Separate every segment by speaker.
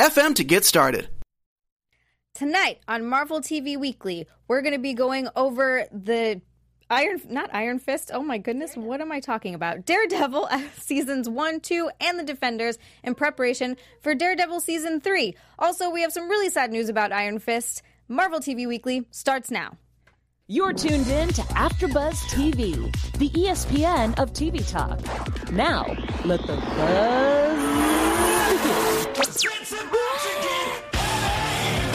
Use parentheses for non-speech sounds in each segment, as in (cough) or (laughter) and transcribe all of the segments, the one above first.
Speaker 1: FM to get started.
Speaker 2: Tonight on Marvel TV Weekly, we're going to be going over the Iron, not Iron Fist. Oh my goodness, what am I talking about? Daredevil (laughs) seasons one, two, and the Defenders in preparation for Daredevil season three. Also, we have some really sad news about Iron Fist. Marvel TV Weekly starts now.
Speaker 3: You're tuned in to AfterBuzz TV, the ESPN of TV talk. Now, let the buzz begin.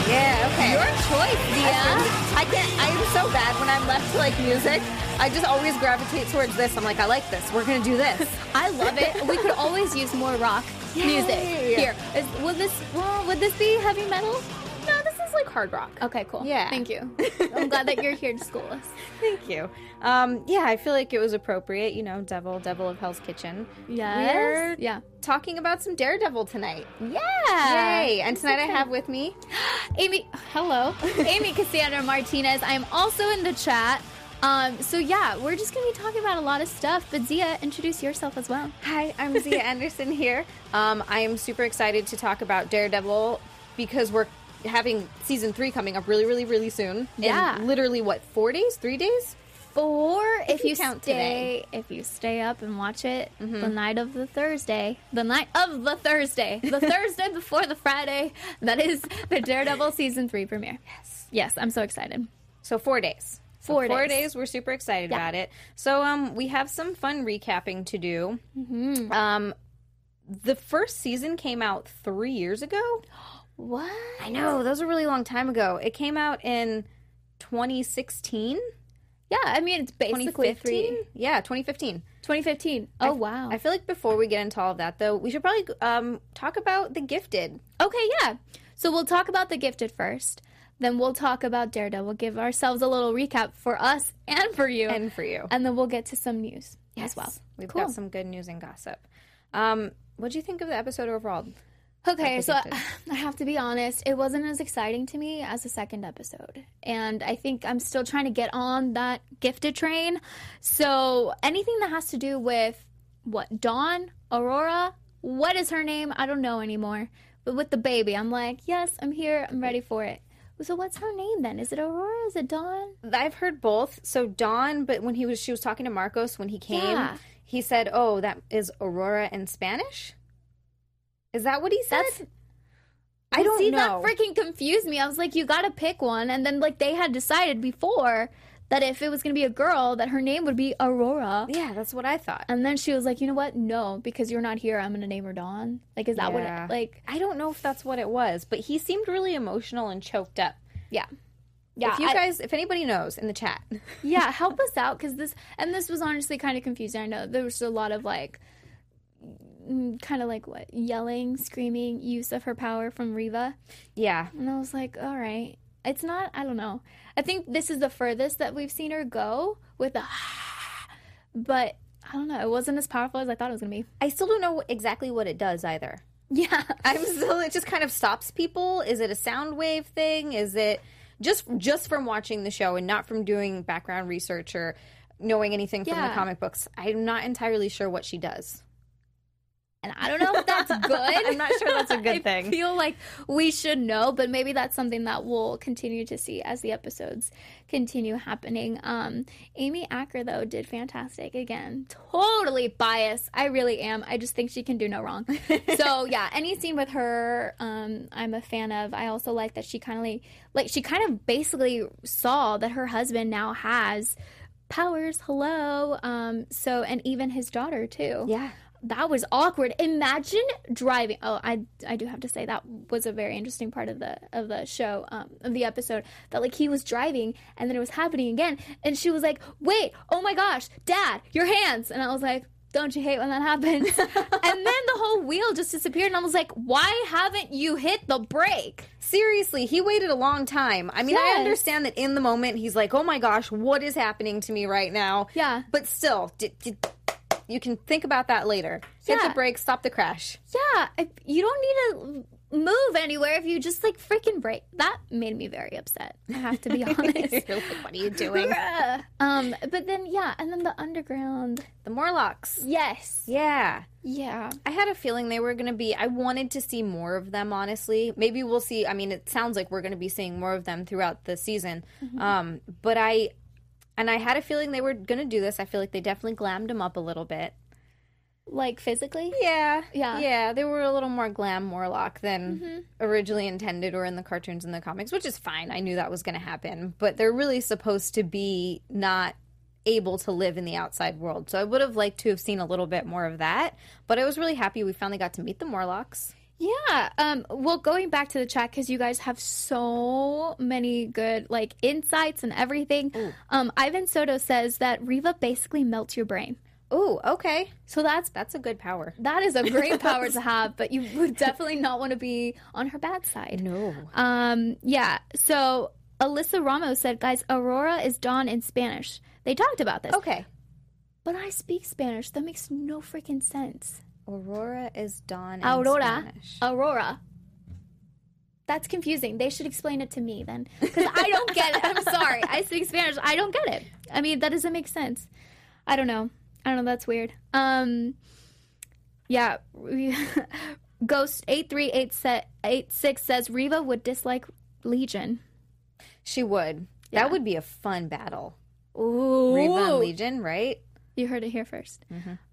Speaker 2: Yeah, okay. Your choice, Dia. I can't. I am so bad when I'm left to like music. I just always gravitate towards this. I'm like, I like this. We're gonna do this. (laughs)
Speaker 4: I love it. We could always use more rock Yay. music. Here, is, would this well, would this be heavy metal?
Speaker 2: No, this is like hard rock.
Speaker 4: Okay, cool.
Speaker 2: Yeah.
Speaker 4: Thank you. (laughs) I'm glad that you're here to school us. (laughs)
Speaker 2: Thank you. Um, yeah, I feel like it was appropriate. You know, Devil, Devil of Hell's Kitchen.
Speaker 4: Yes.
Speaker 2: We're
Speaker 4: yeah.
Speaker 2: talking about some Daredevil tonight.
Speaker 4: Yeah.
Speaker 2: Yay! And tonight I have with me (gasps)
Speaker 4: Amy. Hello, (laughs) Amy Cassandra Martinez. I'm also in the chat. Um, so yeah, we're just gonna be talking about a lot of stuff. But Zia, introduce yourself as well.
Speaker 2: Hi, I'm Zia Anderson here. Um, I am super excited to talk about Daredevil because we're having season three coming up really, really, really soon.
Speaker 4: Yeah.
Speaker 2: Literally what, four days, three days?
Speaker 4: Four if,
Speaker 2: If you
Speaker 4: you,
Speaker 2: count
Speaker 4: stay if you stay up and watch it the night of the Thursday. The night of the Thursday. The (laughs) Thursday before the Friday. That is the Daredevil season three premiere. Yes. Yes, I'm so excited.
Speaker 2: So four days. So
Speaker 4: Four
Speaker 2: four
Speaker 4: days.
Speaker 2: days. We're super excited
Speaker 4: Yeah.
Speaker 2: about it. So um, we have some fun recapping to do. Um, the first season came out three years ago. (gasps)
Speaker 4: What?
Speaker 2: I know that was a really long time ago. It came out in 2016,
Speaker 4: Yeah, I mean it's basically
Speaker 2: 2015.
Speaker 4: three.
Speaker 2: Yeah, 2015.
Speaker 4: 2015. Oh wow.
Speaker 2: I feel like before we get into all of that, though, we should probably um, talk about The Gifted.
Speaker 4: Okay, yeah. So we'll talk about the gifted first. Then we'll talk about Daredevil. We'll give ourselves a little recap for us and for you.
Speaker 2: And for you.
Speaker 4: And then we'll get to some news as well.
Speaker 2: We've
Speaker 4: Cool.
Speaker 2: got some good news and gossip. Um, what do you think of the episode overall?
Speaker 4: Okay, so
Speaker 2: Gifted. (laughs)
Speaker 4: I have to be honest, it wasn't as exciting to me as the second episode. And I think I'm still trying to get on that gifted train. So anything that has to do with what, Dawn, Aurora, what is her name? I don't know anymore. But with the baby, I'm like, yes, I'm here, I'm ready for it. So what's her name then? Is it Aurora? Is it Dawn?
Speaker 2: I've heard both. So Dawn, but when he was, she was talking to Marcos when he came.
Speaker 4: Yeah.
Speaker 2: He said, "Oh, that is Aurora in Spanish." Is that what he said?
Speaker 4: That's
Speaker 2: I don't
Speaker 4: see
Speaker 2: know.
Speaker 4: that freaking confused me. I was like, you gotta pick one, and then like they had decided before that if it was gonna be a girl, that her name would be Aurora.
Speaker 2: yeah, that's what I thought.
Speaker 4: And then she was like, you know what? No, because you're not here. I'm gonna name her Dawn. Like, is that
Speaker 2: Yeah.
Speaker 4: what? It, like,
Speaker 2: I don't know if that's what it was, but he seemed really emotional and choked up.
Speaker 4: yeah, yeah.
Speaker 2: if you
Speaker 4: I-
Speaker 2: guys, if anybody knows in the chat,
Speaker 4: yeah, help (laughs) us out because this and this was honestly kind of confusing. I know there was a lot of like, Mm, kind of like what yelling, screaming, use of her power from Reeva.
Speaker 2: yeah,
Speaker 4: And I was like, all right. It's not, I don't know. I think this is the furthest that we've seen her go with a, (laughs) but I don't know. It wasn't as powerful as I thought it was going to be.
Speaker 2: I still don't know exactly what it does either. (laughs)
Speaker 4: Yeah.
Speaker 2: I'm still. It just kind of stops people. Is it a sound wave thing? Is it just just from watching the show and not from doing background research or knowing anything from the comic books? I'm not entirely sure what she does.
Speaker 4: And I don't know if that's (laughs) good.
Speaker 2: I'm not sure that's a good thing.
Speaker 4: I feel like we should know, but maybe that's something that we'll continue to see as the episodes continue happening. Um, Amy Acker, though, did fantastic again. Totally biased. I really am. I just think she can do no wrong. (laughs) so, yeah, any scene with her, um, I'm a fan of. I also like that she kind of like, like, she kind of basically saw that her husband now has powers. Hello. Um, so, and even his daughter, too
Speaker 2: Yeah.
Speaker 4: That was awkward. Imagine driving. Oh, I I do have to say that was a very interesting part of the of the show um, of the episode that like he was driving and then it was happening again and she was like, "Wait, oh my gosh, Dad, your hands!" And I was like, Don't you hate when that happens? (laughs) and then the whole wheel just disappeared, and I was like, why haven't you hit the brake?
Speaker 2: Seriously, he waited a long time. I mean, I understand that in the moment he's like, "Oh my gosh, what is happening to me right now?"
Speaker 4: Yeah.
Speaker 2: But still, d- d- you can think about that later. Hit
Speaker 4: Yeah.
Speaker 2: the brake, stop the crash.
Speaker 4: Yeah, I, you don't need to move anywhere if you just like freaking brake. That made me very upset. I have to be (laughs) honest.
Speaker 2: Like, "What are you doing?" (laughs)
Speaker 4: Um, but then yeah, and then the underground.
Speaker 2: the Morlocks.
Speaker 4: Yes.
Speaker 2: Yeah.
Speaker 4: Yeah.
Speaker 2: I had a feeling they were going to be. I wanted to see more of them, honestly. Maybe we'll see. I mean, it sounds like we're going to be seeing more of them throughout the season. Um, but I, and I had a feeling they were going to do this. I feel like they definitely glammed them up a little bit.
Speaker 4: Like physically.
Speaker 2: Yeah.
Speaker 4: Yeah.
Speaker 2: Yeah. They were a little more glam Morlock than mm-hmm. originally intended or in the cartoons and the comics, which is fine. I knew that was going to happen. But they're really supposed to be not able to live in the outside world. So I would have liked to have seen a little bit more of that. But I was really happy we finally got to meet the Morlocks.
Speaker 4: Yeah. Um. Well, going back to the chat because you guys have so many good like insights and everything. Um. Ivan Soto says that Reeva basically melts your brain.
Speaker 2: Oh, okay.
Speaker 4: So that's
Speaker 2: That's a good power.
Speaker 4: that is a great power (laughs) to have, but you would definitely not want to be on her bad side.
Speaker 2: No.
Speaker 4: Um, yeah. So Alyssa Ramos said, guys, Aurora is Dawn in Spanish. They talked about this.
Speaker 2: Okay.
Speaker 4: But I speak Spanish. That makes no freaking sense.
Speaker 2: Aurora is dawn in
Speaker 4: Aurora.
Speaker 2: Spanish.
Speaker 4: Aurora. That's confusing. They should explain it to me then. Because I don't get it. I'm sorry. I speak Spanish. I don't get it. I mean, that doesn't make sense. I don't know. I don't know. That's weird. Um, yeah. (laughs) Ghost 8386 says Reeva would dislike Legion.
Speaker 2: She would.
Speaker 4: Yeah.
Speaker 2: That would be a fun battle.
Speaker 4: Ooh.
Speaker 2: Reeva and Legion, right?
Speaker 4: You heard it here 1st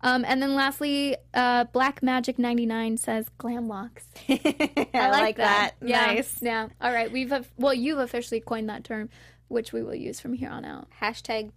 Speaker 4: Um, and then lastly, uh, Black Magic 99 says glam locks. (laughs)
Speaker 2: I, like that.
Speaker 4: Yeah.
Speaker 2: Nice.
Speaker 4: Yeah. All right. We've well, you've officially coined that term, which we will use from here on out.
Speaker 2: Hashtag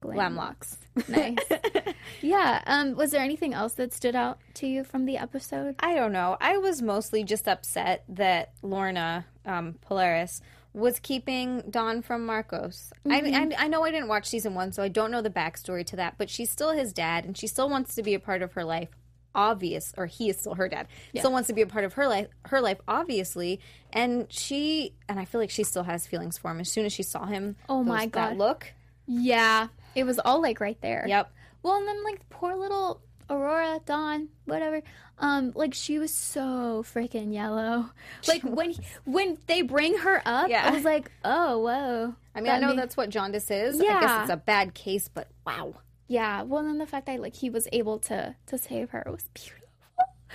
Speaker 2: glam locks. (laughs)
Speaker 4: Nice. (laughs) yeah. Um, was there anything else that stood out to you from the episode?
Speaker 2: I don't know. I was mostly just upset that Lorna um, Polaris was keeping Dawn from Marcos. I, mm-hmm. I, I know I didn't watch season one, so I don't know the backstory to that, but she's still his dad, and she still wants to be a part of her life. Obvious, or he is still her dad. Still wants to be a part of her life. Her life, obviously, and she and I feel like she still has feelings for him. As soon as she saw him,
Speaker 4: Oh my God.
Speaker 2: that look.
Speaker 4: Yeah. It was all like right there.
Speaker 2: Yep.
Speaker 4: Well, and then like poor little Aurora, Dawn, whatever. Um, like she was so freaking yellow. (laughs) Like when when they bring her up,
Speaker 2: Yeah.
Speaker 4: I was like, oh whoa.
Speaker 2: I mean, I know that's what jaundice is.
Speaker 4: Yeah.
Speaker 2: I guess it's a bad case, but wow,
Speaker 4: yeah. Well, then the fact that like he was able to to save her was beautiful.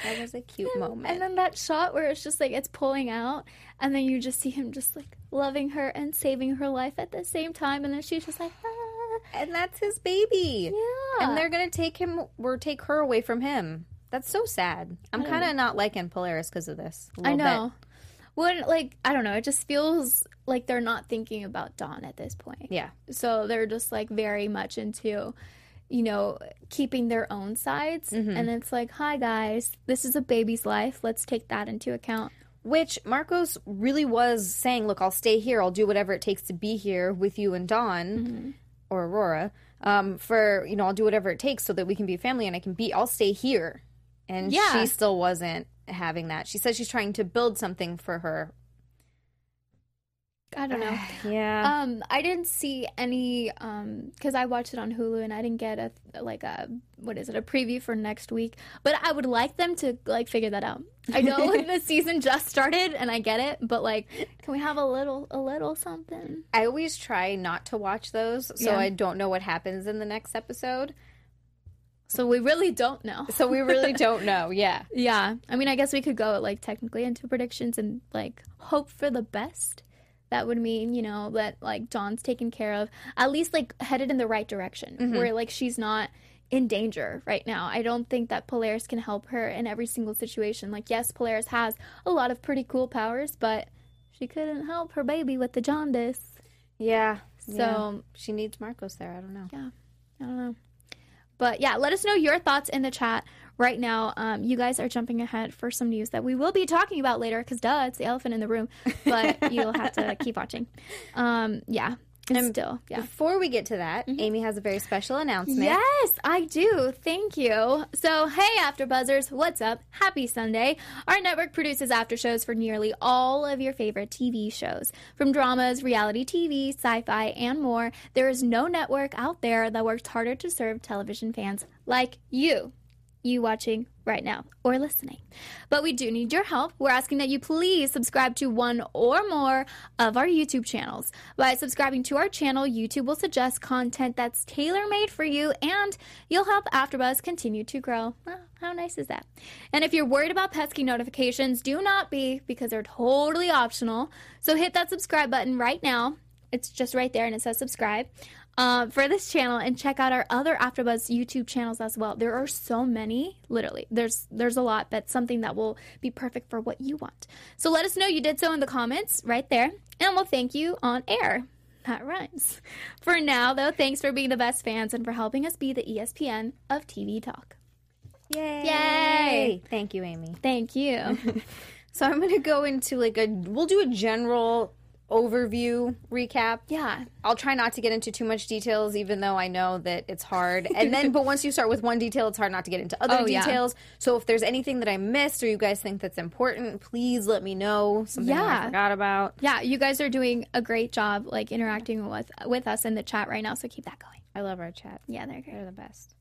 Speaker 2: that was a (laughs) cute moment.
Speaker 4: And then that shot where it's just like it's pulling out, and then you just see him just like loving her and saving her life at the same time, and then she's just like, ah.
Speaker 2: And that's his baby.
Speaker 4: Yeah.
Speaker 2: And they're gonna take him or take her away from him. That's so sad. I'm kind of not liking Polaris because of this.
Speaker 4: I know. When like I don't know, it just feels like they're not thinking about Dawn at this point.
Speaker 2: Yeah.
Speaker 4: So they're just like very much into, you know, keeping their own sides.
Speaker 2: Mm-hmm.
Speaker 4: And it's like, hi guys, this is a baby's life. Let's take that into account.
Speaker 2: Which Marcos really was saying, "Look, I'll stay here. I'll do whatever it takes to be here with you and Dawn
Speaker 4: Mm-hmm.
Speaker 2: Or Aurora. Um, for you know, I'll do whatever it takes so that we can be a family and I can be. I'll stay here." And
Speaker 4: Yeah.
Speaker 2: she still wasn't having that. She says she's trying to build something for her.
Speaker 4: I don't know. (sighs)
Speaker 2: Yeah.
Speaker 4: Um, I didn't see any um because I watched it on Hulu and I didn't get a like a what is it a preview for next week. But I would like them to like figure that out. I know (laughs) the season just started and I get it, but like, can we have a little a little something?
Speaker 2: I always try not to watch those, so
Speaker 4: Yeah.
Speaker 2: I don't know what happens in the next episode.
Speaker 4: So we really don't know. (laughs)
Speaker 2: So we really (laughs) don't know. Yeah.
Speaker 4: Yeah, I mean, I guess we could go like technically into predictions and like hope for the best. That would mean, you know, that like Dawn's taken care of, at least like headed in the right direction, mm-hmm. where like she's not in danger right now. I don't think that Polaris can help her in every single situation. Like, yes, Polaris has a lot of pretty cool powers, but she couldn't help her baby with the jaundice.
Speaker 2: Yeah.
Speaker 4: So
Speaker 2: yeah. she needs Marcos there. I don't know.
Speaker 4: yeah, I don't know. But yeah, let us know your thoughts in the chat right now. Um, you guys are jumping ahead for some news that we will be talking about later because duh, it's the elephant in the room. But (laughs) you'll have to keep watching. Um, yeah. And still, yeah.
Speaker 2: Before we get to that, Amy has a very special announcement.
Speaker 4: Yes, I do. Thank you. So, hey, After Buzzers, what's up? Happy Sunday. Our network produces after shows for nearly all of your favorite TV shows. From dramas, reality TV, sci fi, and more, there is no network out there that works harder to serve television fans like you. You watching right now or listening. But we do need your help. We're asking that you please subscribe to one or more of our YouTube channels. By subscribing to our channel, YouTube will suggest content that's tailor made for you and you'll help AfterBuzz continue to grow. How nice is that? And if you're worried about pesky notifications, do not be because they're totally optional. So hit that subscribe button right now. It's just right there and it says subscribe uh, for this channel and check out our other AfterBuzz YouTube channels as well. There are so many, literally. There's there's a lot, but something that will be perfect for what you want. So let us know you did so in the comments right there, and we'll thank you on air. That rhymes. For now, though, thanks for being the best fans and for helping us be the ESPN of TV talk.
Speaker 2: Yay!
Speaker 4: Yay!
Speaker 2: Thank you, Amy.
Speaker 4: Thank you. (laughs)
Speaker 2: So I'm going to go into like a we'll do a general overview recap.
Speaker 4: yeah.
Speaker 2: I'll try not to get into too much details, even though I know that it's hard. And then, but once you start with one detail, it's hard not to get into other
Speaker 4: Oh, yeah.
Speaker 2: details. So if there's anything that I missed or you guys think that's important, please let me know. Something that I
Speaker 4: Yeah.
Speaker 2: forgot about.
Speaker 4: Yeah, you guys are doing a great job like interacting with with us in the chat right now, so keep that going.
Speaker 2: I love our chat.
Speaker 4: Yeah, they're great.
Speaker 2: They're the best.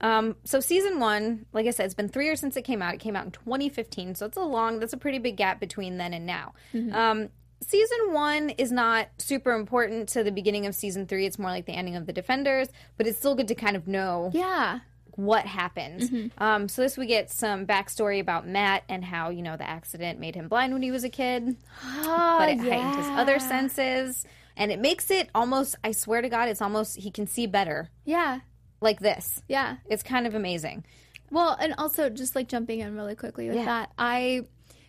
Speaker 2: Um, so season one, like I said, it's been three years since it came out. It came out in 2015, so it's a long. That's a pretty big gap between then and now. Um, season one is not super important to the beginning of season three. It's more like the ending of the Defenders, but it's still good to kind of know
Speaker 4: Yeah.
Speaker 2: what happened. Um, so this we get some backstory about Matt and how you know the accident made him blind when he was a kid, but it heightened his other senses, and it makes it almost. I swear to God, it's almost he can see better
Speaker 4: Yeah.
Speaker 2: like this.
Speaker 4: Yeah.
Speaker 2: It's kind of amazing.
Speaker 4: Well, and also just like jumping in really quickly with
Speaker 2: Yeah.
Speaker 4: that, I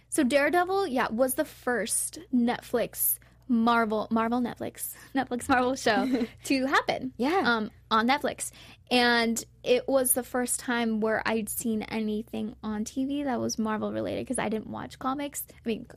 Speaker 4: so Daredevil, yeah, was the first Netflix Marvel Marvel Netflix (laughs) Netflix Marvel show (laughs) to happen.
Speaker 2: Yeah.
Speaker 4: Um on Netflix. And it was the first time where I'd seen anything on TV that was Marvel related because I didn't watch comics. I mean,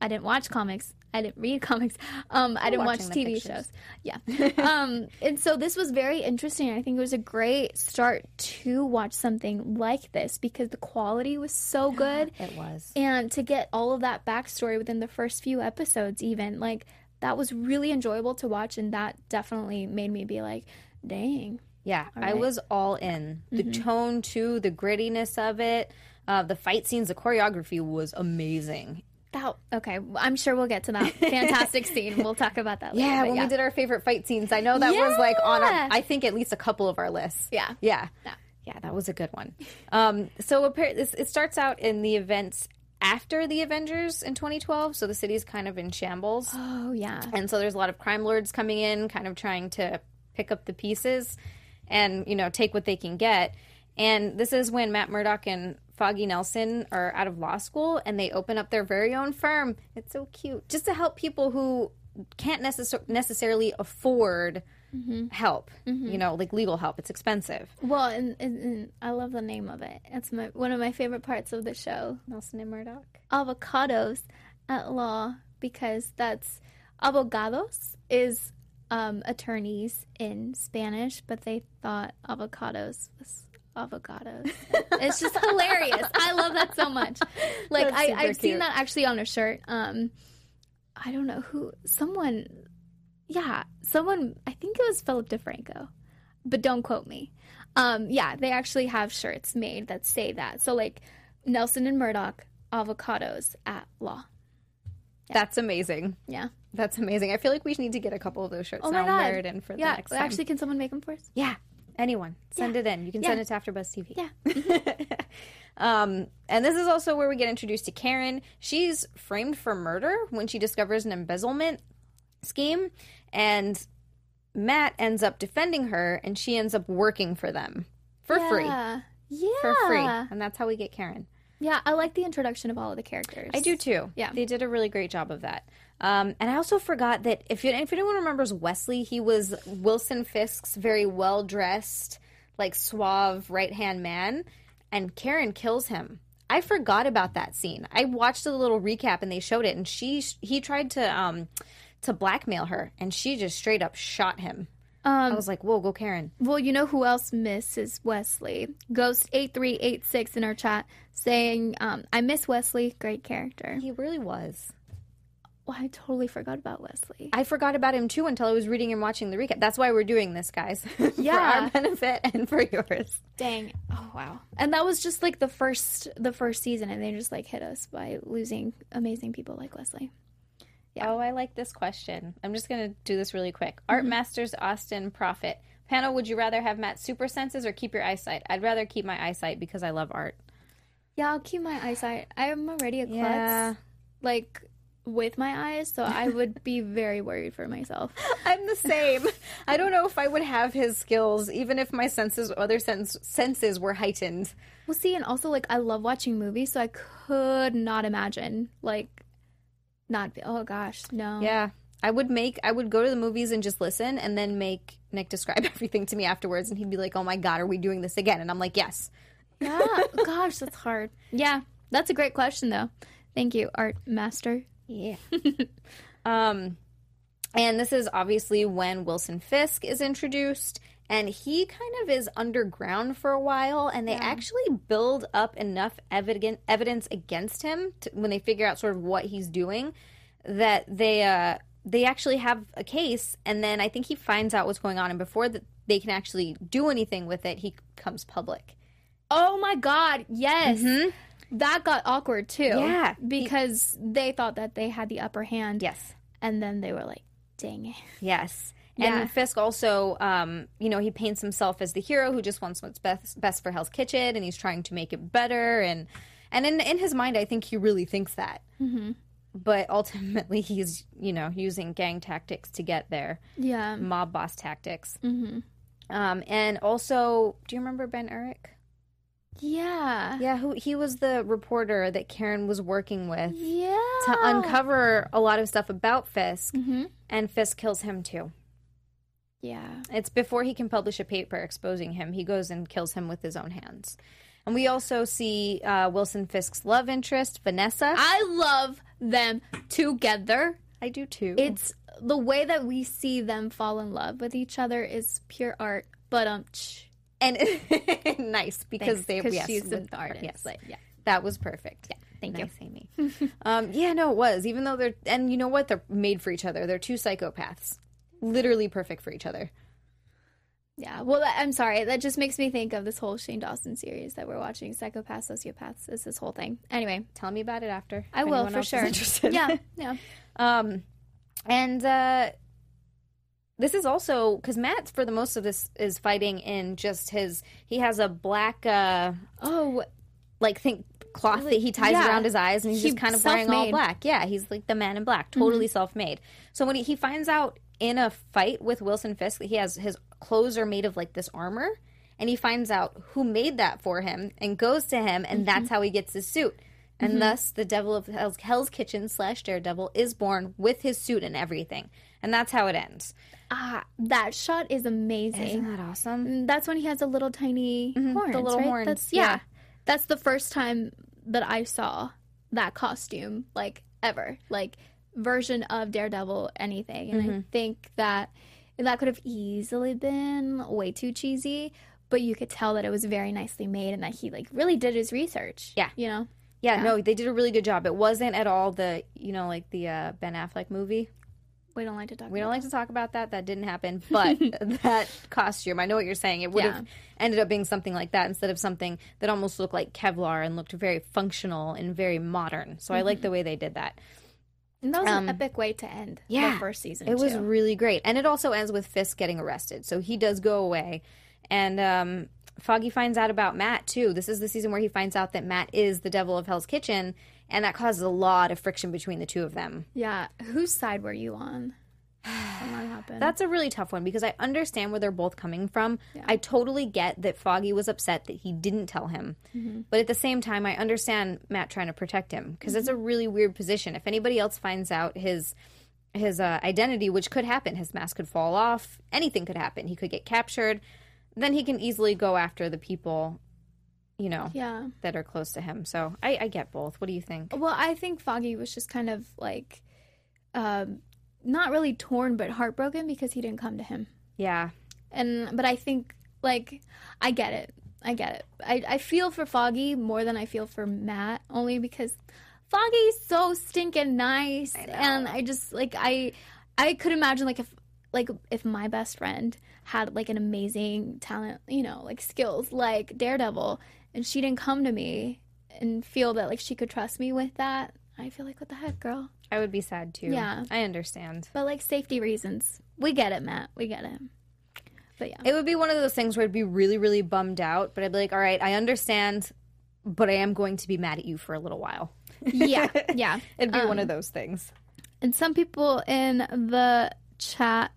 Speaker 4: I didn't watch comics. I didn't read (laughs) comics. Um, I didn't watch TV
Speaker 2: pictures.
Speaker 4: shows. Yeah. (laughs) um, and so this was very interesting. I think it was a great start to watch something like this because the quality was so (gasps) good.
Speaker 2: It was.
Speaker 4: And to get all of that backstory within the first few episodes, even, like, that was really enjoyable to watch. And that definitely made me be like, dang.
Speaker 2: Yeah, I was all in. The tone too, the grittiness of it, uh, the fight scenes, the choreography was amazing.
Speaker 4: That, okay, I'm sure we'll get to that (laughs) fantastic scene. We'll talk about that later.
Speaker 2: Yeah, when we did our favorite fight scenes, I know that was like on, our, I think at least a couple of our lists.
Speaker 4: Yeah.
Speaker 2: yeah,
Speaker 4: Yeah.
Speaker 2: yeah. That was a good one. Um, so it starts out in the events after the Avengers in 2012. So the city's kind of in shambles.
Speaker 4: Oh, yeah.
Speaker 2: And so there's a lot of crime lords coming in, kind of trying to pick up the pieces and, you know, take what they can get. And this is when Matt Murdock and Foggy Nelson are out of law school and they open up their very own firm. It's so cute. Just to help people who can't necess- necessarily afford help, you know, like legal help. It's expensive.
Speaker 4: Well, and, and, and I love the name of it. It's my one of my favorite parts of the show.
Speaker 2: Nelson and Murdock.
Speaker 4: Avocados at law because that's abogados is um, attorneys in Spanish, but they thought avocados was avocados. it's just hilarious. I love that so much. (laughs) Like
Speaker 2: That's
Speaker 4: I, I've seen that actually on a shirt. Um, I don't know who. Someone, yeah, someone. I think it was Philip DeFranco, but don't quote me. Um, yeah, they actually have shirts made that say that. So like Nelson and Murdock, avocados at law.
Speaker 2: That's amazing.
Speaker 4: Yeah.
Speaker 2: That's amazing. I feel like we need to get a couple of those shirts
Speaker 4: Oh
Speaker 2: now
Speaker 4: my god.
Speaker 2: and wear it in for the
Speaker 4: yeah.
Speaker 2: next time.
Speaker 4: Actually, can someone make them for us?
Speaker 2: Yeah. Anyone. Send
Speaker 4: Yeah.
Speaker 2: it in. You can
Speaker 4: Yeah.
Speaker 2: send it to AfterBuzz TV.
Speaker 4: Yeah. (laughs)
Speaker 2: um, and this is also where we get introduced to Karen. She's framed for murder when she discovers an embezzlement scheme, and Matt ends up defending her, and she ends up working for them for free.
Speaker 4: Yeah. Yeah.
Speaker 2: For free. And that's how we get Karen.
Speaker 4: Yeah, I like the introduction of all of the characters.
Speaker 2: I do too.
Speaker 4: Yeah.
Speaker 2: they did a really great job of that. Um, and I also forgot that if you, if anyone remembers Wesley, he was Wilson Fisk's very well dressed, like suave right hand man, and Karen kills him. I forgot about that scene. I watched a little recap and they showed it, and she he tried to um to blackmail her, and she just straight up shot him. I
Speaker 4: Um,
Speaker 2: was like, "Whoa, go Karen!"
Speaker 4: well, you know who else misses Wesley? Ghost eight three eight six in our chat saying, um, "I miss Wesley. Great character."
Speaker 2: He really was.
Speaker 4: Well, I totally forgot about Leslie.
Speaker 2: I forgot about him too until I was reading and watching the recap. That's why we're doing this, guys. (laughs)
Speaker 4: Yeah.
Speaker 2: for our benefit and for yours.
Speaker 4: Dang. Oh wow. And that was just like the first the first season and they just like hit us by losing amazing people like Leslie. Yeah.
Speaker 2: Oh, I like this question. I'm just going to do this really quick. Mm-hmm. Art Masters Austin Profit. Panel, would you rather have Matt's super senses or keep your eyesight? I'd rather keep my eyesight because I love art.
Speaker 4: Yeah, I'll keep my eyesight. I'm already a klutz.
Speaker 2: Yeah.
Speaker 4: Like with my eyes, so I would be (laughs) very worried for myself.
Speaker 2: I'm the same. I don't know if I would have his skills, even if my senses, other sense, senses were heightened.
Speaker 4: Well, see, and also like I love watching movies, so I could not imagine like not. Be, oh gosh, no.
Speaker 2: Yeah. I would make, I would go to the movies and just listen and then make Nick describe (laughs) everything to me afterwards. And he'd be like, oh my God, are we doing this again? And I'm like, yes.
Speaker 4: Yeah. Gosh, that's hard. Yeah, that's a great question though. Thank you, art master.
Speaker 2: Yeah. (laughs) um, and this is obviously when Wilson Fisk is introduced, and he kind of is underground for a while, and they actually build up enough evidence evidence against him to, when they figure out sort of what he's doing that they uh they actually have a case, and then I think he finds out what's going on, and before that they can actually do anything with it, he comes public.
Speaker 4: Oh my god, yes. That got awkward too.
Speaker 2: Yeah.
Speaker 4: Because they thought that they had the upper hand.
Speaker 2: Yes.
Speaker 4: And then they were like, dang it.
Speaker 2: Yes.
Speaker 4: Yeah.
Speaker 2: And Fisk also, um, you know, he paints himself as the hero who just wants what's best best for Hell's Kitchen, and he's trying to make it better. And and in in his mind, I think he really thinks that. Mm-hmm. But ultimately, (laughs) he's you know using gang tactics to get there,
Speaker 4: Yeah.
Speaker 2: mob boss tactics. Mm-hmm. Um, and also, do you remember Ben Urich?
Speaker 4: Yeah.
Speaker 2: Yeah, who he was the reporter that Karen was working with
Speaker 4: Yeah.
Speaker 2: to uncover a lot of stuff about Fisk, and Fisk kills him too.
Speaker 4: Yeah.
Speaker 2: It's before he can publish a paper exposing him. He goes and kills him with his own hands. And we also see uh, Wilson Fisk's love interest, Vanessa.
Speaker 4: I love them together.
Speaker 2: I do too.
Speaker 4: It's the way that we see them fall in love with each other is pure art. But um,
Speaker 2: and (laughs) nice because they
Speaker 4: because
Speaker 2: yes,
Speaker 4: she's
Speaker 2: with-
Speaker 4: the artist.
Speaker 2: Yes,
Speaker 4: Like, yeah.
Speaker 2: that was perfect. Yeah,
Speaker 4: thank you.
Speaker 2: Amy. (laughs) um, yeah, no, it was. Even though they're and you know what, they're made for each other. They're two psychopaths, literally perfect for each other.
Speaker 4: Yeah. Well, I'm sorry. That just makes me think of this whole Shane Dawson series that we're watching. Psychopaths, sociopaths. Is this whole thing? Anyway,
Speaker 2: Tell me about it after.
Speaker 4: I will for sure. Yeah. (laughs) Yeah.
Speaker 2: Um, and uh, this is also because Matt, for the most of this, is fighting in just his. He has a black, uh,
Speaker 4: Oh,
Speaker 2: like think cloth that he ties
Speaker 4: yeah.
Speaker 2: around his eyes, and he's
Speaker 4: He-
Speaker 2: just kind of wearing all
Speaker 4: self-made. Mm-hmm.
Speaker 2: black. Yeah, he's like the man in black, totally self-made. So when he, he finds out in a fight with Wilson Fisk that he has his clothes are made of like this armor, and he finds out who made that for him, and goes to him, and that's
Speaker 4: Mm-hmm.
Speaker 2: how he gets his suit. And thus, the Devil of Hell's, Hell's Kitchen slash Daredevil is born with his suit and everything, and that's how it ends.
Speaker 4: Ah, that shot is amazing.
Speaker 2: Isn't that awesome?
Speaker 4: And That's when he has a little tiny horns.
Speaker 2: The little
Speaker 4: right?
Speaker 2: horns,
Speaker 4: That's,
Speaker 2: yeah.
Speaker 4: yeah. That's the first time that I saw that costume, like ever, like version of Daredevil, anything. And
Speaker 2: Mm-hmm.
Speaker 4: I think that that could have easily been way too cheesy, but you could tell that it was very nicely made and that he like really did his research.
Speaker 2: Yeah.
Speaker 4: you know.
Speaker 2: Yeah, no, they did a really good job. It wasn't at all the you know like the uh, Ben Affleck movie.
Speaker 4: We don't like to talk.
Speaker 2: We
Speaker 4: about
Speaker 2: don't like to talk about that. That didn't happen. (laughs) But that costume, I know what you're saying. It would
Speaker 4: Yeah.
Speaker 2: have ended up being something like that instead of something that almost looked like Kevlar and looked very functional and very modern. So I like the way they did that.
Speaker 4: And that was
Speaker 2: Um,
Speaker 4: an epic way to end
Speaker 2: yeah,
Speaker 4: the first season.
Speaker 2: It was really great. And it also ends with Fisk getting arrested. So he does go away. And um, Foggy finds out about Matt, too. This is the season where he finds out that Matt is the devil of Hell's Kitchen. And that causes a lot of friction between the two of them.
Speaker 4: yeah. Whose side were you on that happened? (sighs)
Speaker 2: That's a really tough one because I understand where they're both coming from. I totally get that Foggy was upset that he didn't tell him. But at the same time, I understand Matt trying to protect him because it's a really weird position. If anybody else finds out his his uh, identity, which could happen, his mask could fall off, anything could happen. He could get captured. Then he can easily go after the people, you know,
Speaker 4: yeah.
Speaker 2: that are close to him. So I, I get both. What do you think?
Speaker 4: Well, I think Foggy was just kind of like um, not really torn but heartbroken because he didn't come to him.
Speaker 2: Yeah.
Speaker 4: And but I think like I get it. I get it. I, I feel for Foggy more than I feel for Matt, only because Foggy's so stinking nice. and I just like I I could imagine like if like if my best friend had like an amazing talent, you know, like skills like Daredevil and she didn't come to me and feel that like she could trust me with that, I feel like what the heck, girl?
Speaker 2: I would be sad too.
Speaker 4: Yeah.
Speaker 2: I understand.
Speaker 4: But like safety reasons. We get it, Matt. We get it. But yeah.
Speaker 2: It would be one of those things where I'd be really, really bummed out, but I'd be like, all right, I understand, but I am going to be mad at you for a little while.
Speaker 4: yeah. (laughs) Yeah.
Speaker 2: It'd be one
Speaker 4: Um,
Speaker 2: of those things.
Speaker 4: And some people in the chat,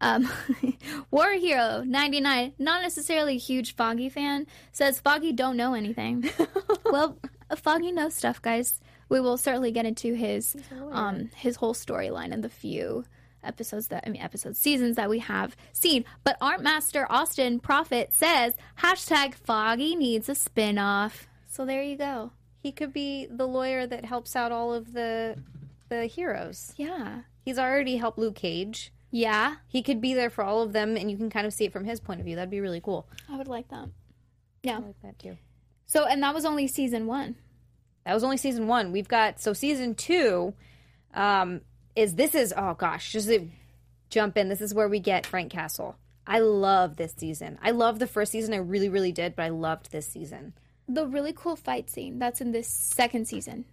Speaker 4: um, (laughs) War Hero 99, not necessarily a huge Foggy fan, says Foggy don't know anything. (laughs) well, Foggy knows stuff, guys. We will certainly get into his um his whole storyline in the few episodes that I mean episodes seasons that we have seen. But Art Master Austin Prophet says hashtag Foggy needs a spin-off. So there you go.
Speaker 2: He could be the lawyer that helps out all of the the heroes.
Speaker 4: Yeah.
Speaker 2: He's already helped Luke Cage.
Speaker 4: Yeah.
Speaker 2: He could be there for all of them, and you can kind of see it from his point of view. That'd be really cool.
Speaker 4: I would like that. Yeah.
Speaker 2: I like that too.
Speaker 4: So, and that was only season one.
Speaker 2: That was only season one. We've got so season two. Um, is this is oh gosh, just to jump in. This is where we get Frank Castle. I love this season. I love the first season. I really, really did, but I loved this season.
Speaker 4: The really cool fight scene that's in this second season.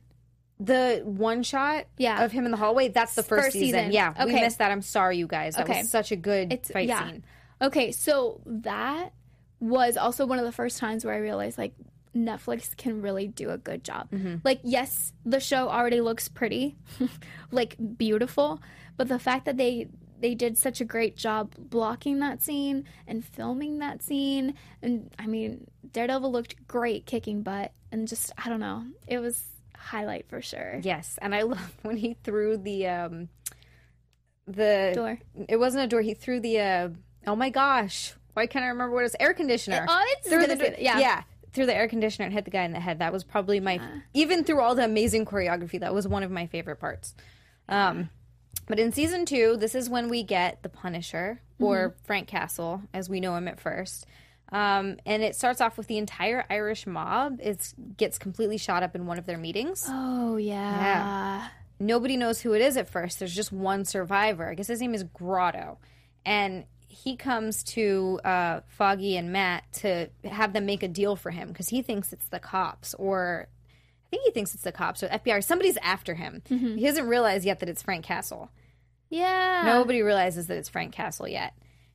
Speaker 2: The one shot
Speaker 4: Yeah.
Speaker 2: of him in the hallway, that's the first,
Speaker 4: First
Speaker 2: season.
Speaker 4: season.
Speaker 2: Yeah, we
Speaker 4: Okay.
Speaker 2: missed that. I'm sorry, you guys. That
Speaker 4: Okay.
Speaker 2: was such a good
Speaker 4: It's
Speaker 2: fight
Speaker 4: yeah.
Speaker 2: scene.
Speaker 4: Okay, so that was also one of the first times where I realized like Netflix can really do a good job.
Speaker 2: Mm-hmm.
Speaker 4: Like, yes, the show already looks pretty, (laughs) like beautiful, but the fact that they they did such a great job blocking that scene and filming that scene, and I mean, Daredevil looked great kicking butt, and just I don't know, it was highlight for sure.
Speaker 2: Yes, and I (laughs) love when he threw the um the
Speaker 4: Door.
Speaker 2: It wasn't a door. He threw the uh oh my gosh, why can't I remember what it was? Air conditioner.
Speaker 4: Oh, it's
Speaker 2: through the
Speaker 4: yeah.
Speaker 2: yeah. Through the air conditioner and hit the guy in the head. That was probably my even through all the amazing choreography. That was one of my favorite parts. Um, but in season two, this is when we get the Punisher or Frank Castle, as we know him at first. Um, and it starts off with the entire Irish mob. It gets completely shot up in one of their meetings.
Speaker 4: Oh yeah.
Speaker 2: Nobody knows who it is at first. There's just one survivor. I guess his name is Grotto. And he comes to uh, Foggy and Matt to have them make a deal for him because he thinks it's the cops, or I think he thinks it's the cops or FBI. Somebody's after him. He doesn't realize yet that it's Frank Castle.
Speaker 4: Yeah.
Speaker 2: Nobody realizes that it's Frank Castle yet.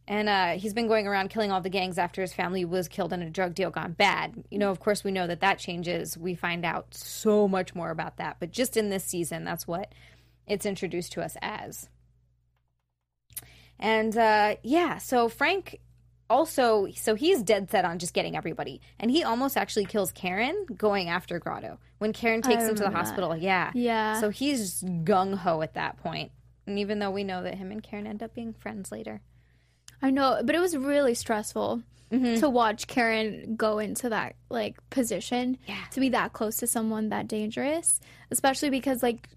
Speaker 2: And uh, he's been going around killing all the gangs after his family was killed in a drug deal gone bad. You know, of course, we know that that changes. We find out so much more about that. But just in this season, that's what it's introduced to us as. And uh, yeah, so Frank also, so he's dead set on just getting everybody. And he almost actually kills Karen going after Grotto. When Karen takes him to the
Speaker 4: that.
Speaker 2: hospital, yeah.
Speaker 4: Yeah.
Speaker 2: So he's gung ho at that. And even though we know that him and Karen end up being friends later.
Speaker 4: I know, but it was really stressful
Speaker 2: Mm-hmm.
Speaker 4: to watch Karen go into that like position
Speaker 2: Yeah.
Speaker 4: to be that close to someone that dangerous, especially because like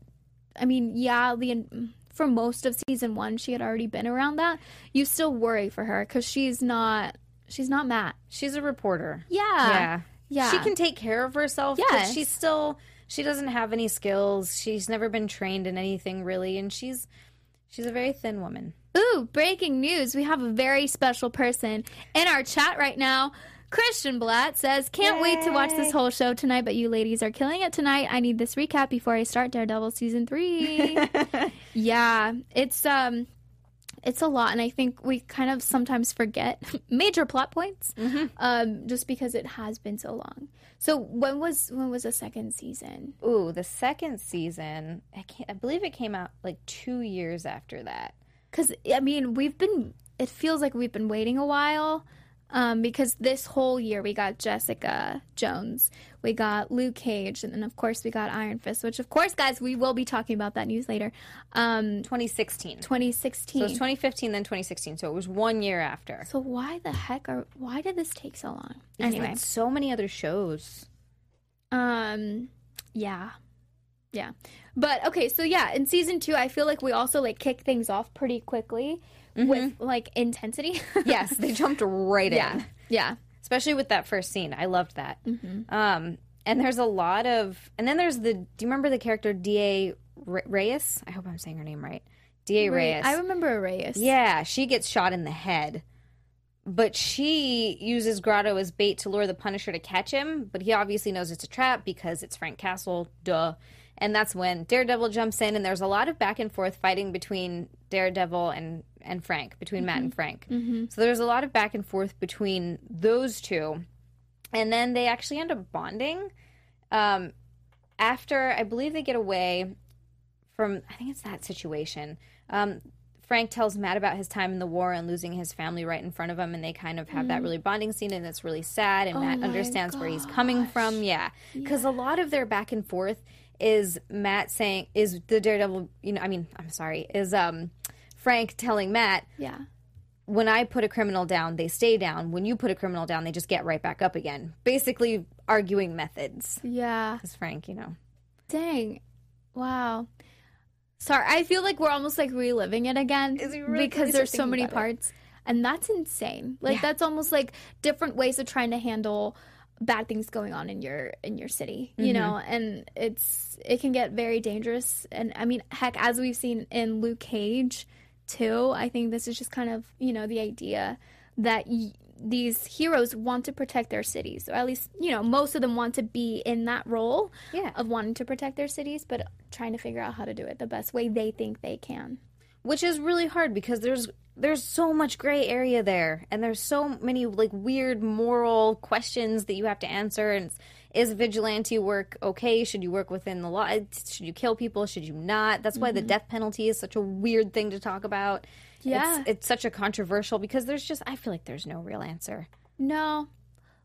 Speaker 4: I mean, yeah, the for most of season 1 she had already been around that. You still worry for her cuz she's not she's not Matt.
Speaker 2: She's a reporter.
Speaker 4: Yeah.
Speaker 2: yeah.
Speaker 4: Yeah.
Speaker 2: She can take care of herself, but
Speaker 4: Yes.
Speaker 2: she's still she doesn't have any skills. She's never been trained in anything really and she's she's a very thin woman.
Speaker 4: Ooh, breaking news. We have a very special person in our chat right now. Christian Blatt says, Can't wait to watch this whole show tonight, but you ladies are killing it tonight. I need this recap before I start Daredevil season three. (laughs) yeah, it's um it's a lot and I think we kind of sometimes forget (laughs) major plot points. Um, just because it has been so long. So when was when was the second season?
Speaker 2: Ooh, the second season, I can't I believe it came out like 2 years after that.
Speaker 4: Because I mean we've been it feels like we've been waiting a while um, because this whole year we got Jessica Jones, we got Luke Cage, and then of course we got Iron Fist, which of course guys we will be talking about that news later. Um,
Speaker 2: 2016. So
Speaker 4: 2016.
Speaker 2: it was 2015 then 2016. So it was 1 year after.
Speaker 4: so why the heck are why did this take so long?
Speaker 2: Because
Speaker 4: Anyway,
Speaker 2: so many other shows.
Speaker 4: um, yeah, Yeah. But okay, so yeah, in season two, I feel like we also like kick things off pretty quickly with like intensity. (laughs)
Speaker 2: Yes, they jumped right
Speaker 4: yeah.
Speaker 2: in.
Speaker 4: Yeah.
Speaker 2: especially with that first scene. I loved that. Um, and there's a lot of, and then there's the. Do you remember the character Da Re- Reyes? I hope I'm saying her name right. Da Reyes.
Speaker 4: I remember Reyes.
Speaker 2: yeah, she gets shot in the head, but she uses Grotto as bait to lure the Punisher to catch him. But he obviously knows it's a trap because it's Frank Castle. Duh. And that's when Daredevil jumps in, and there's a lot of back and forth fighting between Daredevil and and Frank, between Matt and Frank. So there's a lot of back and forth between those two. And then they actually end up bonding um, after i believe they get away from i think it's that situation. Um, frank tells matt about his time in the war and losing his family right in front of him and they kind of have that really bonding scene and it's really sad and matt
Speaker 4: my
Speaker 2: understands where he's coming from. Yeah. Because a lot of their back and forth is matt saying is the daredevil you know i mean i'm sorry is um frank telling matt
Speaker 4: Yeah.
Speaker 2: when I put a criminal down, they stay down. When you put a criminal down, they just get right back up again. Basically, arguing methods.
Speaker 4: Yeah.
Speaker 2: Because Frank, you know.
Speaker 4: Dang. Wow. Sorry, I feel like we're almost like reliving it again
Speaker 2: Is really-
Speaker 4: because there's so many
Speaker 2: about it.
Speaker 4: parts. And that's insane. Like
Speaker 2: Yeah.
Speaker 4: that's almost like different ways of trying to handle bad things going on in your in your city, you know,
Speaker 2: Mm-hmm.
Speaker 4: and it's it can get very dangerous and I mean, heck as we've seen in Luke Cage too, I think this is just kind of, you know, the idea that y- these heroes want to protect their cities, or at least, you know, most of them want to be in that role
Speaker 2: Yeah.
Speaker 4: of wanting to protect their cities, but trying to figure out how to do it the best way they think they can.
Speaker 2: Which is really hard because there's there's so much gray area there and there's so many like weird moral questions that you have to answer. And is vigilante work okay? Should you work within the law? Should you kill people? Should you not? That's why the mm-hmm. death penalty is such a weird thing to talk about.
Speaker 4: Yeah.
Speaker 2: it's, it's such a controversial because there's just i feel like there's no real answer.
Speaker 4: No,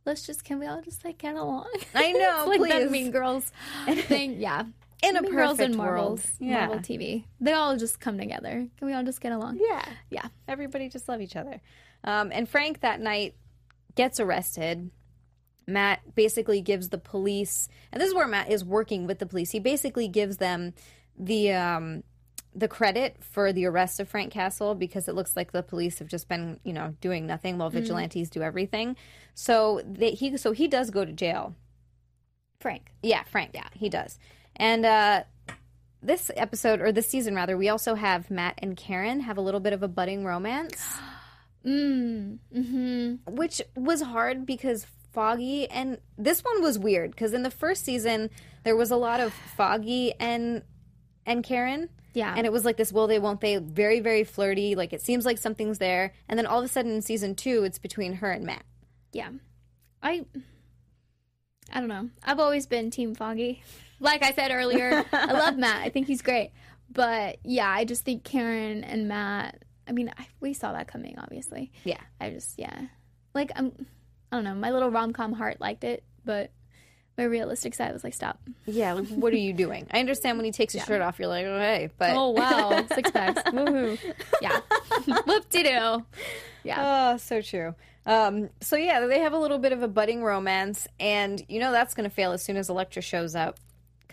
Speaker 4: let's just can we all just like get along?
Speaker 2: I (laughs) know,
Speaker 4: like that
Speaker 2: please.
Speaker 4: Mean Girls. (laughs) Thing. Yeah,
Speaker 2: In a
Speaker 4: mean Girls and Marvel,
Speaker 2: world. Yeah.
Speaker 4: Marvel TV. They all just come together. Can we all just get along?
Speaker 2: Yeah.
Speaker 4: Yeah.
Speaker 2: Everybody just love each other. Um, and Frank that night gets arrested. Matt basically gives the police, and this is where Matt is working with the police. He basically gives them the um, the credit for the arrest of Frank Castle because it looks like the police have just been, you know, doing nothing while vigilantes do everything. So they, he so he does go to jail.
Speaker 4: Frank.
Speaker 2: Yeah, Frank. Yeah, he does. And uh, this episode, or this season rather, we also have Matt and Karen have a little bit of a budding romance, (gasps)
Speaker 4: Mm. Mm-hmm.
Speaker 2: which was hard because Foggy and this one was weird because in the first season there was a lot of Foggy and and Karen.
Speaker 4: Yeah.
Speaker 2: And it was like this will they won't they very very flirty like it seems like something's there and then all of a sudden in season 2 it's between her and Matt.
Speaker 4: Yeah. I I don't know. I've always been Team Foggy. Like I said earlier, I love (laughs) Matt. I think he's great. But yeah, I just think Karen and Matt. I mean, I, we saw that coming, obviously.
Speaker 2: Yeah.
Speaker 4: I just yeah, like I'm. I don't know. My little rom com heart liked it, but my realistic side was like, stop.
Speaker 2: Yeah, like, what are you doing? I understand when he takes his shirt off you're like, "Oh, hey," but
Speaker 4: Oh wow, (laughs) six packs. Woohoo! Yeah, (laughs) whoop de doo. Yeah.
Speaker 2: Oh, so true. Um, so yeah, they have a little bit of a budding romance, and you know that's going to fail as soon as Elektra shows up,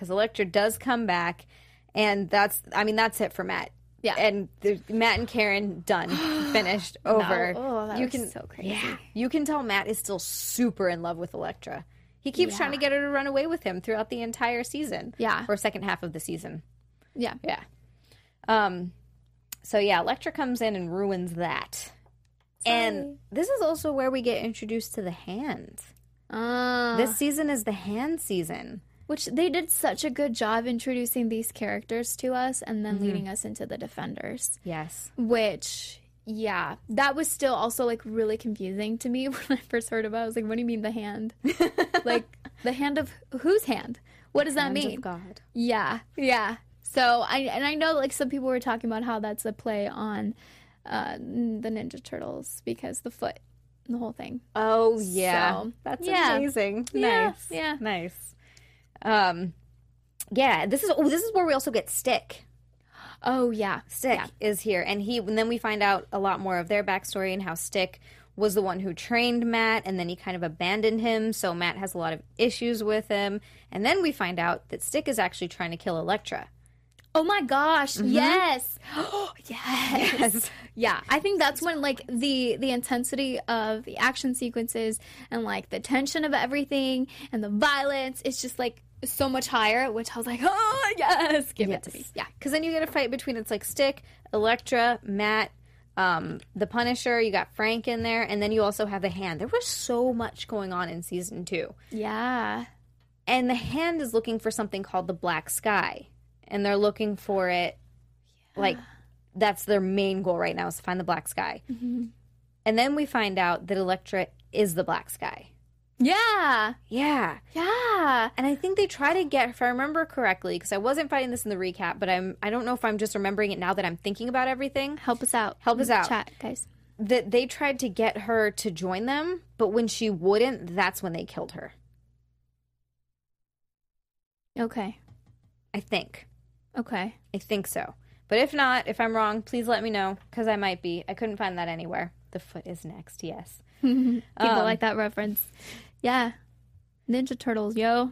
Speaker 2: because Elektra does come back, and that's I mean that's it for Matt.
Speaker 4: Yeah.
Speaker 2: and the, Matt and Karen done, (gasps) finished, over.
Speaker 4: oh, that
Speaker 2: you can
Speaker 4: so crazy.
Speaker 2: Yeah, you can tell Matt is still super in love with Elektra. He keeps trying to get her to run away with him throughout the entire season.
Speaker 4: Yeah.
Speaker 2: or second half of the season.
Speaker 4: Yeah.
Speaker 2: Yeah. Um. So yeah, Elektra comes in and ruins that. And this is also where we get introduced to the hand.
Speaker 4: Uh,
Speaker 2: This season is the hand season.
Speaker 4: Which they did such a good job introducing these characters to us and then leading us into the defenders.
Speaker 2: Yes.
Speaker 4: Which, yeah, that was still also like really confusing to me (laughs) when I first heard about it. I was like, what do you mean the hand? (laughs) like, the hand of whose hand? What does that mean?
Speaker 2: God.
Speaker 4: Yeah, yeah. So I and I know like some people were talking about how that's a play on uh, the Ninja Turtles because the foot, the whole thing.
Speaker 2: Oh yeah.
Speaker 4: So,
Speaker 2: That's
Speaker 4: yeah.
Speaker 2: amazing.
Speaker 4: Yeah,
Speaker 2: Nice.
Speaker 4: yeah.
Speaker 2: Nice. Um yeah, this is oh this is where we also get Stick.
Speaker 4: Oh yeah,
Speaker 2: Stick
Speaker 4: Yeah.
Speaker 2: is here, and he and then we find out a lot more of their backstory and how Stick was the one who trained Matt, and then he kind of abandoned him. So Matt has a lot of issues with him. And then we find out that Stick is actually trying to kill Elektra.
Speaker 4: Oh my gosh! (gasps) (gasps) Yes. yes, yeah. I think that's when like the the intensity of the action sequences and like the tension of everything and the violence It's just like so much higher. Which I was like, (laughs) oh yes, give it to me. Yeah.
Speaker 2: Because then you get a fight between it's like Stick, Elektra, Matt, um, the Punisher. You got Frank in there, and then you also have the Hand. There was so much going on in season two,
Speaker 4: Yeah.
Speaker 2: and the Hand is looking for something called the Black Sky, and they're looking for it. Like that's their main goal right now is to find the Black Sky, and then we find out that Elektra is the Black Sky.
Speaker 4: Yeah.
Speaker 2: Yeah.
Speaker 4: Yeah.
Speaker 2: And I think they try to get, if I remember correctly, because I wasn't fighting this in the recap, but I'm, I don't know if I'm just remembering it now that I'm thinking about everything.
Speaker 4: Help us out.
Speaker 2: Help us out.
Speaker 4: Chat, guys.
Speaker 2: That they tried to get her to join them, but when she wouldn't, that's when they killed her.
Speaker 4: Okay.
Speaker 2: I think.
Speaker 4: Okay.
Speaker 2: I think so. But if not, if I'm wrong, please let me know, because I might be. I couldn't find that anywhere. The foot is next, yes. (laughs)
Speaker 4: People
Speaker 2: Um,
Speaker 4: like that reference. Yeah. Ninja Turtles, yo.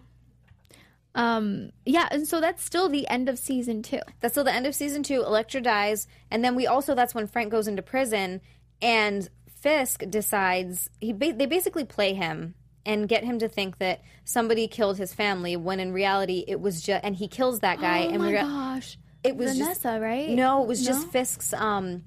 Speaker 4: Um, yeah, and so that's still the end of season two.
Speaker 2: That's still the end of season two. Elektra dies, and then we also that's when Frank goes into prison, and Fisk decides he ba- they basically play him and get him to think that somebody killed his family when in reality it was just and he kills that guy
Speaker 4: oh
Speaker 2: and
Speaker 4: my
Speaker 2: rea-
Speaker 4: gosh.
Speaker 2: it was
Speaker 4: Vanessa,
Speaker 2: just
Speaker 4: right?
Speaker 2: no, it was just Fisk's um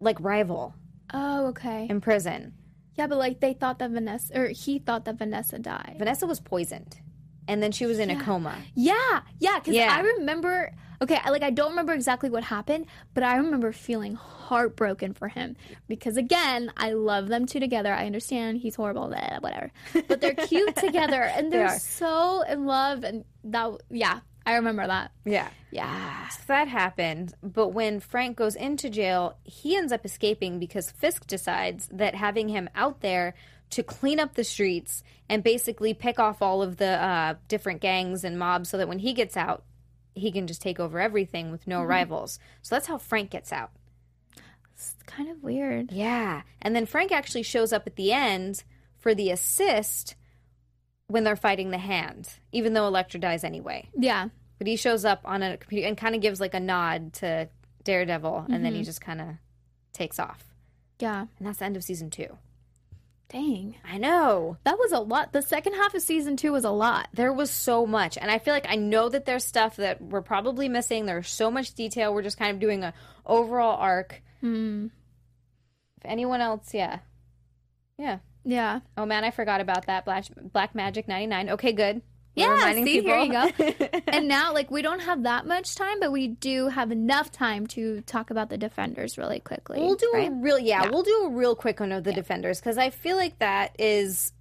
Speaker 2: like rival
Speaker 4: Oh, okay.
Speaker 2: in prison.
Speaker 4: Yeah, but like they thought that Vanessa, or he thought that Vanessa died.
Speaker 2: Vanessa was poisoned, and then she was in a coma.
Speaker 4: Yeah, yeah, because
Speaker 2: Yeah.
Speaker 4: I remember. Okay, like I don't remember exactly what happened, but I remember feeling heartbroken for him because again, I love them two together. I understand he's horrible, blah, whatever, but they're cute (laughs) together and they're
Speaker 2: are.
Speaker 4: so in love. And that, yeah, I remember that.
Speaker 2: Yeah.
Speaker 4: Yeah,
Speaker 2: So that happened, but when Frank goes into jail, he ends up escaping because Fisk decides that having him out there to clean up the streets and basically pick off all of the uh, different gangs and mobs so that when he gets out, he can just take over everything with no rivals. So that's how Frank gets out.
Speaker 4: it's kind of weird.
Speaker 2: Yeah. And then Frank actually shows up at the end for the assist when they're fighting the hand, even though Elektra dies anyway.
Speaker 4: Yeah,
Speaker 2: But he shows up on a computer and kind of gives like a nod to Daredevil, and then he mm-hmm. just kind of takes off.
Speaker 4: yeah.
Speaker 2: And that's the end of season two.
Speaker 4: Dang,
Speaker 2: I know.
Speaker 4: that was a lot. The second half of season two was a lot.
Speaker 2: There was so much. And I feel like I know that there's stuff that we're probably missing. There's so much detail. We're just kind of doing a overall arc. Hmm. If anyone else, yeah. Yeah.
Speaker 4: Yeah.
Speaker 2: Oh man, I forgot about that. Black, Black Magic 99. Okay, good. We're
Speaker 4: Yeah, see, here you go. (laughs) and now, like, we don't have that much time, but we do have enough time to talk about the defenders really quickly.
Speaker 2: We'll do
Speaker 4: right?
Speaker 2: a real yeah, we'll do a real quick one of the defenders because I feel like that is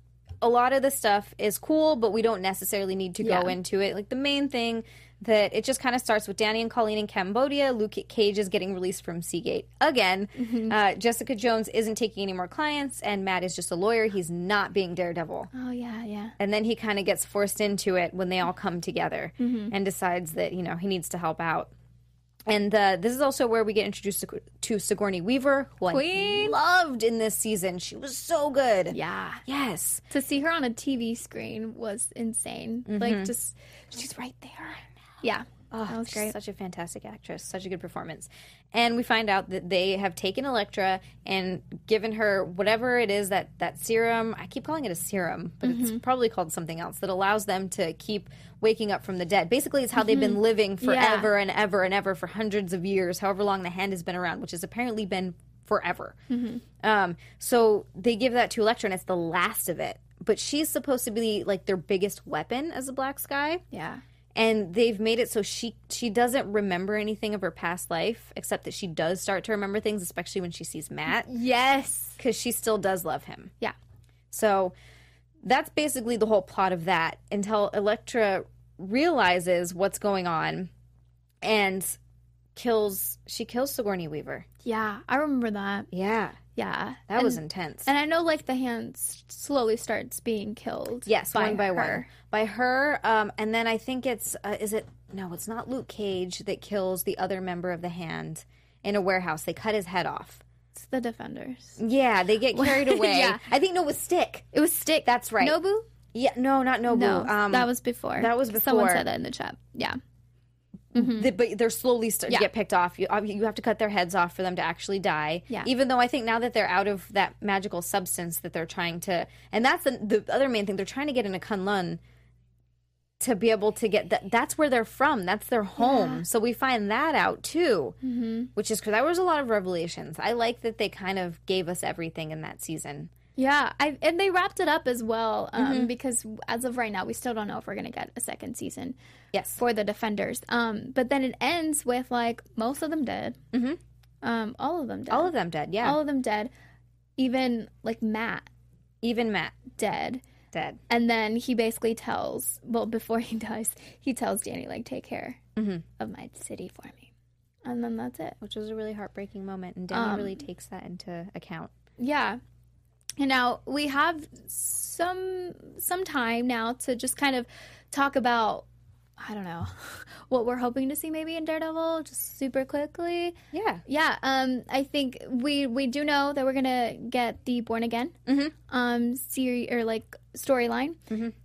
Speaker 2: a lot of the stuff is cool, but we don't necessarily need to go into it. Like the main thing that it just kind of starts with Danny and Colleen in Cambodia. Luke Cage is getting released from Seagate again.
Speaker 4: Mm-hmm.
Speaker 2: Uh, Jessica Jones isn't taking any more clients, and Matt is just a lawyer. He's not being Daredevil.
Speaker 4: Oh yeah, yeah.
Speaker 2: And then he kind of gets forced into it when they all come together
Speaker 4: Mm-hmm.
Speaker 2: and decides that, you know, he needs to help out. And uh, this is also where we get introduced to, to Sigourney Weaver, who I loved in this season. She was so good.
Speaker 4: Yeah.
Speaker 2: Yes.
Speaker 4: To see her on a TV screen was insane. Like, just she's right there. Yeah, oh, that was great.
Speaker 2: Such a fantastic actress. Such a good performance. And we find out that they have taken Elektra and given her whatever it is that that serum. I keep calling it a serum, but it's mm-hmm. probably called something else that allows them to keep waking up from the dead. Basically, it's how they've been mm-hmm. living forever and ever and ever for hundreds of years, however long the hand has been around, which has apparently been forever. Mm-hmm. Um, so they give that to Elektra, and it's the last of it. But she's supposed to be like their biggest weapon as a Black Sky
Speaker 4: yeah.
Speaker 2: And they've made it so she she doesn't remember anything of her past life except that she does start to remember things especially when she sees Matt
Speaker 4: Yes.
Speaker 2: because she still does love him
Speaker 4: Yeah.
Speaker 2: so that's basically the whole plot of that until Elektra realizes what's going on and kills she kills Sigourney Weaver
Speaker 4: Yeah. I remember that.
Speaker 2: yeah
Speaker 4: Yeah.
Speaker 2: that
Speaker 4: and,
Speaker 2: was intense
Speaker 4: And I know, like, the hand slowly starts being killed.
Speaker 2: Yes, one by one.
Speaker 4: her.
Speaker 2: By her, um, and then I think it's uh, is it no, it's not Luke Cage that kills the other member of the hand in a warehouse. They cut his head off.
Speaker 4: It's the Defenders.
Speaker 2: Yeah, they get (laughs) carried away.
Speaker 4: Yeah.
Speaker 2: I think no, it was Stick.
Speaker 4: It was Stick.
Speaker 2: That's right.
Speaker 4: Nobu?
Speaker 2: Yeah, no, not Nobu.
Speaker 4: No,
Speaker 2: um,
Speaker 4: that was before.
Speaker 2: that was before.
Speaker 4: Someone said that in the chat. Yeah.
Speaker 2: The, but they're slowly starting
Speaker 4: Yeah.
Speaker 2: to get picked off. You, you have to cut their heads off for them to actually die.
Speaker 4: Yeah.
Speaker 2: Even though I think now that they're out of that magical substance that they're trying to, and that's the, the other main thing, they're trying to get into Kunlun to be able to get that. That's where they're from. That's their home. So we find that out too, mm-hmm. which is because there was a lot of revelations. I like that they kind of gave us everything in that season.
Speaker 4: Yeah, I, and they wrapped it up as well um,
Speaker 2: Mm-hmm.
Speaker 4: because as of right now, we still don't know if we're going to get a second season
Speaker 2: Yes.
Speaker 4: for the Defenders. Um, but then it ends with like most of them dead. Mm-hmm. Um, all of them dead.
Speaker 2: All of them dead. Yeah.
Speaker 4: All of them dead. Even like Matt
Speaker 2: Even Matt
Speaker 4: dead.
Speaker 2: dead.
Speaker 4: And then he basically tells, well, before (laughs) he dies, he tells Danny, like, take care
Speaker 2: Mm-hmm.
Speaker 4: of my city for me. And then that's it.
Speaker 2: Which was a really heartbreaking moment, and Danny really takes that into account.
Speaker 4: Yeah. And now we have some some time now to just kind of talk about I don't know (laughs) what we're hoping to see maybe in Daredevil just super quickly.
Speaker 2: Yeah.
Speaker 4: Yeah, um, I think we we do know that we're gonna get the Born Again um series or like storyline,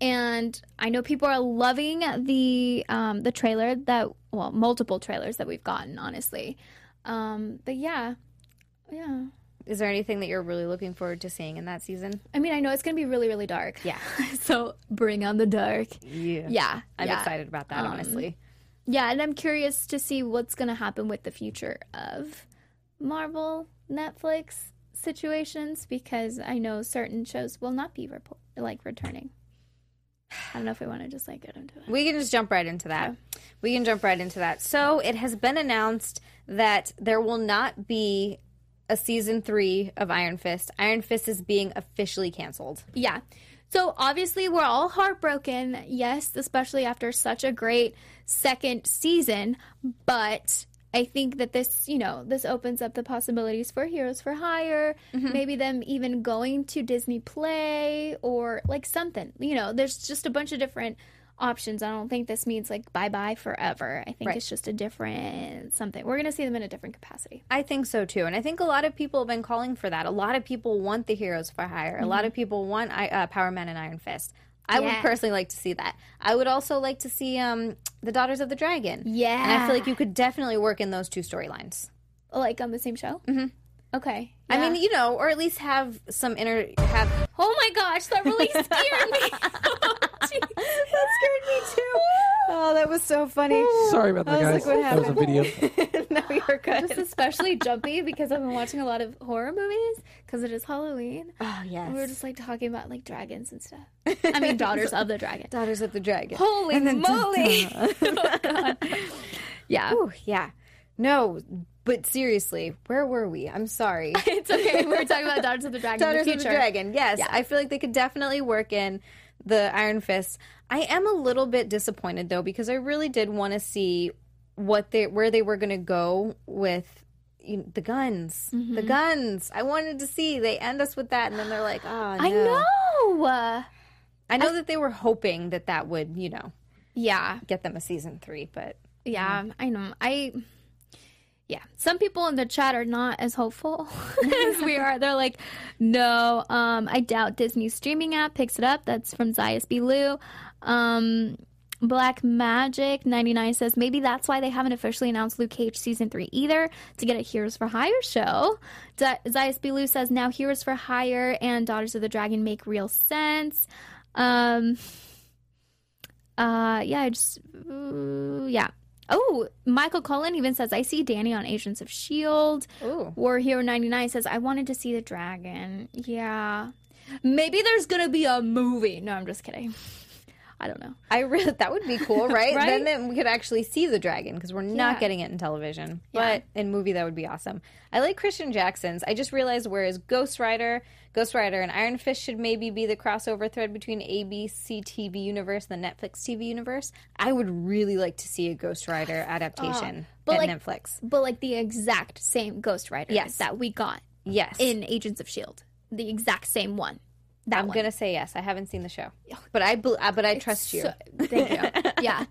Speaker 4: and I know people are loving the um the trailer that well multiple trailers that we've gotten honestly, um, but yeah, yeah.
Speaker 2: Is there anything that you're really looking forward to seeing in that season?
Speaker 4: I mean, I know it's gonna be really really dark.
Speaker 2: Yeah. (laughs)
Speaker 4: so bring on the dark.
Speaker 2: Yeah.
Speaker 4: Yeah,
Speaker 2: I'm
Speaker 4: yeah.
Speaker 2: excited about that, um, honestly.
Speaker 4: Yeah, and I'm curious to see what's going to happen with the future of Marvel, Netflix situations because I know certain shows will not be report- like returning. I don't know if we want to just like get into it.
Speaker 2: We can just jump right into that. We can jump right into that. So it has been announced that there will not be a season three of Iron Fist. Iron Fist is being officially canceled.
Speaker 4: Yeah. So obviously we're all heartbroken, yes, especially after such a great second season, but I think that this, you know, this opens up the possibilities for Heroes for Hire, mm-hmm. maybe them even going to Disney Play or like something. You know, there's just a bunch of different options. I don't think this means like bye bye forever. I think
Speaker 2: Right.
Speaker 4: it's just a different something. We're going to see them in a different capacity.
Speaker 2: I think so too, and I think a lot of people have been calling for that. A lot of people want the heroes for hire. A lot of people want I- uh, Power Man and Iron Fist. I would personally like to see that. I would also like to see um, the Daughters of the Dragon.
Speaker 4: Yeah.
Speaker 2: and I feel like you could definitely work in those two storylines.
Speaker 4: Like on the same show? Mm-hmm. Okay.
Speaker 2: I mean, you know, or at least have some inner have.
Speaker 4: Oh my gosh, that really scared me. (laughs)
Speaker 2: that scared me too. Oh, that was so funny.
Speaker 5: Sorry about that,
Speaker 2: I was
Speaker 5: guys.
Speaker 2: like, what
Speaker 5: that was a video. (laughs)
Speaker 2: no, you're good.
Speaker 4: Just especially jumpy because I've been watching a lot of horror movies because it is Halloween.
Speaker 2: Oh yes.
Speaker 4: And we were just like talking about like dragons and stuff. I mean, daughters of the dragon. (laughs)
Speaker 2: Daughters of the Dragon.
Speaker 4: Holy moly! Uh, (laughs) oh, God. yeah,
Speaker 2: Ooh, yeah. No, but seriously, where were we? I'm sorry.
Speaker 4: it's okay. We were talking about daughters of the dragon
Speaker 2: Daughters
Speaker 4: the
Speaker 2: of the. Dragon. Yes,
Speaker 4: Yeah.
Speaker 2: I feel like they could definitely work in the Iron Fist. I am a little bit disappointed though because I really did want to see what they where they were going to go with you know, the guns.
Speaker 4: Mm-hmm.
Speaker 2: The guns. I wanted to see. They end us with that, and then they're like, "Oh, no.
Speaker 4: I know. Uh,
Speaker 2: I know that they were hoping that that would, you know,
Speaker 4: yeah,
Speaker 2: get them a season three, but
Speaker 4: yeah. I know. I. Yeah, some people in the chat are not as hopeful (laughs) as we are. They're like, "No, um, I doubt Disney's streaming app picks it up." That's from Zayas B. Lou. Um, Black Magic 99 says maybe that's why they haven't officially announced Luke Cage season 3 either to get a Heroes for Hire show. Z- Zayas Bilu says now Heroes for Hire and Daughters of the Dragon make real sense. Um uh yeah, I just yeah. Oh, Michael Cullen even says I see Danny on Agents of Shield.
Speaker 2: Ooh.
Speaker 4: War Hero 99 says I wanted to see the dragon. Yeah. Maybe there's going to be a movie. No, I'm just kidding. I don't know.
Speaker 2: I really (laughs) that would be cool, right? (laughs)
Speaker 4: Right?
Speaker 2: Then, then we could actually see the dragon because we're not
Speaker 4: Yeah.
Speaker 2: getting it in television,
Speaker 4: Yeah.
Speaker 2: but in movie that would be awesome. I like Christian Jackson's. I just realized whereas Ghost Rider, Ghost Rider, and Iron Fist should maybe be the crossover thread between ABC TV universe and the Netflix TV universe. I would really like to see a Ghost Rider (sighs) adaptation ah,
Speaker 4: but
Speaker 2: at
Speaker 4: like-
Speaker 2: Netflix.
Speaker 4: But like the exact same Ghost Rider
Speaker 2: Yes.
Speaker 4: that we got
Speaker 2: Yes,
Speaker 4: in Agents of Shield. The exact same one. That
Speaker 2: I'm
Speaker 4: one.
Speaker 2: gonna say yes. I haven't seen the show, but I uh, but I trust you.
Speaker 4: So- thank you. (laughs) yeah.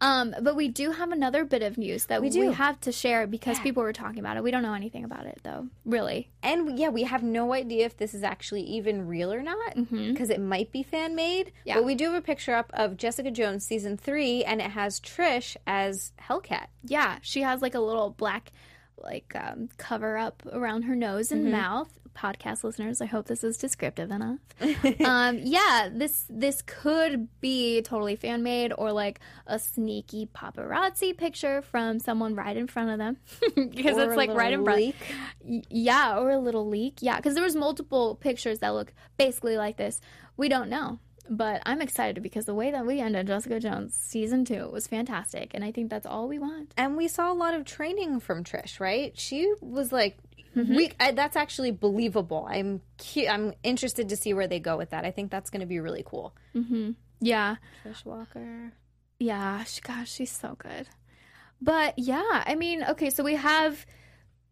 Speaker 4: Um, but we do have another bit of news that we,
Speaker 2: do.
Speaker 4: have to share because people were talking about it. We don't know anything about it though, really.
Speaker 2: And yeah, we have no idea if this is actually even real or not because it might be fan made.
Speaker 4: Yeah.
Speaker 2: But we do have a picture up of Jessica Jones season three, and it has Trish as Hellcat.
Speaker 4: Yeah, she has like a little black like um, cover up around her nose and mouth. Podcast listeners, I hope this is descriptive enough. (laughs) um, yeah, this this could be totally fan made or like a sneaky paparazzi picture from someone right in front of them (laughs) because it's like right in front.
Speaker 2: leak.
Speaker 4: Yeah, or a little leak. Yeah, because there was multiple pictures that look basically like this. We don't know, but I'm excited because the way that we ended Jessica Jones season two was fantastic, and I think that's all we want.
Speaker 2: And we saw a lot of training from Trish, right? She was like, mm-hmm. we, I, that's actually believable. I'm cu- I'm interested to see where they go with that. I think that's going to be really cool. Mm-hmm.
Speaker 4: Yeah,
Speaker 2: Trish Walker.
Speaker 4: yeah. She, gosh, she's so good. But yeah, I mean, okay, so we have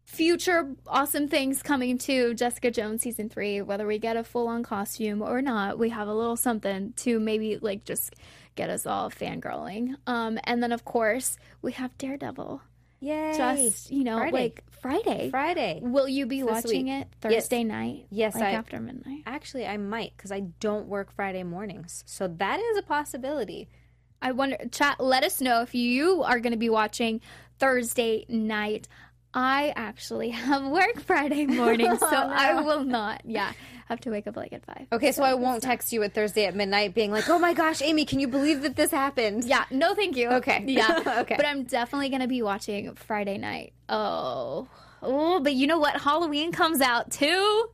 Speaker 4: future awesome things coming to Jessica Jones season three. Whether we get a full on costume or not, we have a little something to maybe like just get us all fangirling. Um, and then of course we have Daredevil.
Speaker 2: Yay!
Speaker 4: Just you know,
Speaker 2: Friday.
Speaker 4: like Friday.
Speaker 2: Friday.
Speaker 4: Will you be
Speaker 2: This
Speaker 4: watching
Speaker 2: week.
Speaker 4: it Thursday night?
Speaker 2: Yes,
Speaker 4: like
Speaker 2: I-
Speaker 4: after midnight.
Speaker 2: Actually, I might because I don't work Friday mornings, so that is a possibility.
Speaker 4: I wonder, chat, let us know if you are going to be watching Thursday night. I actually have work Friday (laughs) oh, morning, so I will not. Yeah, have to wake up like at five.
Speaker 2: Okay, so I won't text you at Thursday at midnight, being like, "Oh my gosh, Amy, can you believe that this happened?"
Speaker 4: Yeah, no, thank you.
Speaker 2: Okay. (laughs)
Speaker 4: Yeah. (laughs)
Speaker 2: Okay.
Speaker 4: But I'm definitely to be watching Friday night. Oh. Oh, but you know what? Halloween comes out too.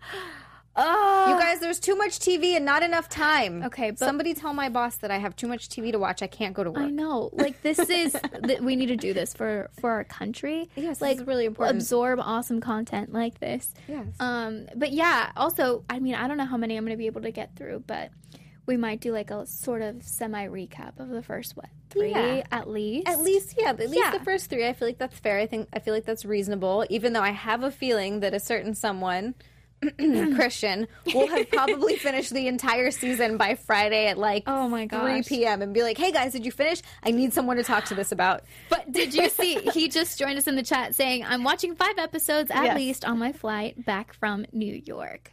Speaker 4: Oh.
Speaker 2: You guys, there's too much TV and not enough time.
Speaker 4: Okay, but-
Speaker 2: somebody tell my boss that I have too much TV to watch. I can't go to work.
Speaker 4: I know. Like this is (laughs) that we need to do this for for our country.
Speaker 2: Yes,
Speaker 4: like
Speaker 2: really important.
Speaker 4: Absorb awesome content like this.
Speaker 2: Yes.
Speaker 4: Um. But yeah. Also, I mean, I don't know how many I'm going to be able to get through, but we might do like a sort of semi recap of the first what three
Speaker 2: Yeah.
Speaker 4: at least.
Speaker 2: At least, yeah, at least
Speaker 4: Yeah.
Speaker 2: the first three. I feel like that's fair. I think I feel like that's reasonable. Even though I have a feeling that a certain someone, (clears throat) Christian, will have probably finished the entire season by Friday at like
Speaker 4: Oh my
Speaker 2: three p.m. and be like, "Hey guys, did you finish? I need someone to talk to this about."
Speaker 4: But did you see? (laughs) He just joined us in the chat saying, "I'm watching five episodes at
Speaker 2: Yes.
Speaker 4: least on my flight back from New York."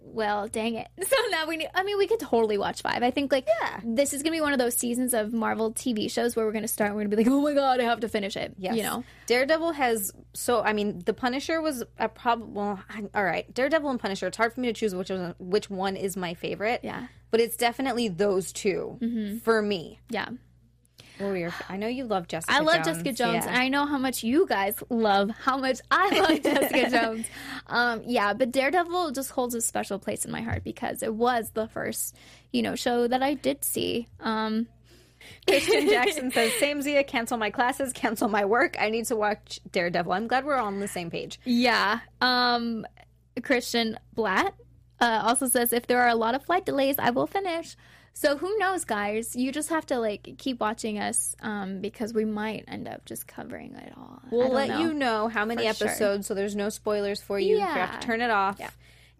Speaker 4: Well, dang it! (laughs) So now we need. I mean, we could totally watch five. I think like
Speaker 2: Yeah.
Speaker 4: this is gonna be one of those seasons of Marvel TV shows where we're gonna start. and We're gonna be like, "Oh my god, I have to finish it."
Speaker 2: Yes.
Speaker 4: You know.
Speaker 2: Daredevil has so I mean the Punisher was a problem. Well, I- all right, Daredevil and Punisher. It's hard for me to choose which one, which one is my favorite.
Speaker 4: Yeah.
Speaker 2: but it's definitely those 2 mm-hmm. for me.
Speaker 4: Yeah.
Speaker 2: What were your? I know you love Jessica.
Speaker 4: I love
Speaker 2: Jones.
Speaker 4: Jessica Jones,
Speaker 2: Yeah.
Speaker 4: and I know how much you guys love how much I (laughs) love Jessica Jones. Um, yeah, but Daredevil just holds a special place in my heart because it was the first, you know, show that I did see. Um,
Speaker 2: Christian Jackson says, "Same Zia, cancel my classes, cancel my work. I need to watch Daredevil." I'm glad we're all on the same page.
Speaker 4: yeah. Um, Christian Blatt uh, also says if there are a lot of flight delays, I will finish. So who knows, guys? You just have to like keep watching us um, because we might end up just covering it all.
Speaker 2: We'll let
Speaker 4: know.
Speaker 2: you know how many
Speaker 4: For sure.
Speaker 2: episodes, so there's no spoilers for you. You have to turn it off.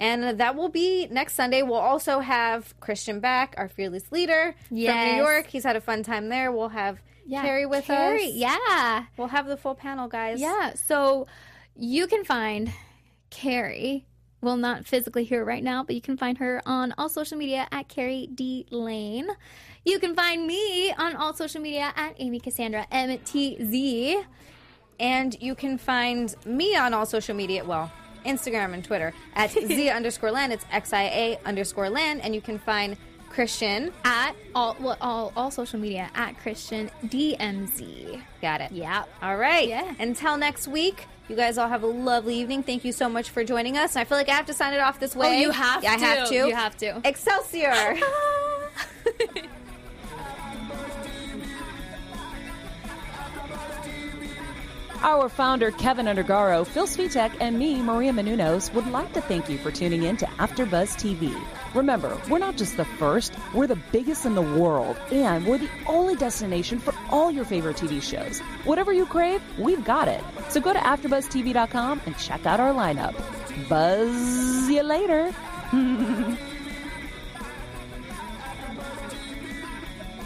Speaker 2: And uh, that will be next Sunday. We'll also have Christian back, our fearless leader from New York. He's had a fun time there. We'll have Carrie with
Speaker 4: Carrie,
Speaker 2: us.
Speaker 4: Yeah.
Speaker 2: We'll have the full panel, guys.
Speaker 4: Yeah, so you can find Carrie. Well, not physically here right now, but you can find her on all social media at Carrie D Lane. You can find me on all social media at Amy Cassandra MTZ.
Speaker 2: And you can find me on all social media, well, Instagram and Twitter at (laughs) Zia underscore land. It's X I A underscore land. And you can find Christian.
Speaker 4: At all, well, all, all social media at Christian DMZ.
Speaker 2: Got it.
Speaker 4: Yeah.
Speaker 2: All right.
Speaker 4: Yeah.
Speaker 2: Until next week, you guys all have a lovely evening. Thank you so much for joining us. And I feel like I have to sign it off this oh, way.
Speaker 4: Oh, you have
Speaker 2: Yeah, I have to.
Speaker 4: You have to.
Speaker 2: Excelsior. (laughs) (laughs)
Speaker 3: Our founder, Kevin Undergaro, Phil Svitek, and me, Maria Menounos, would like to thank you for tuning in to AfterBuzz TV. Remember, we're not just the first, we're the biggest in the world, and we're the only destination for all your favorite TV shows. Whatever you crave, we've got it. So go to AfterBuzzTV.com and check out our lineup. Buzz you later. (laughs)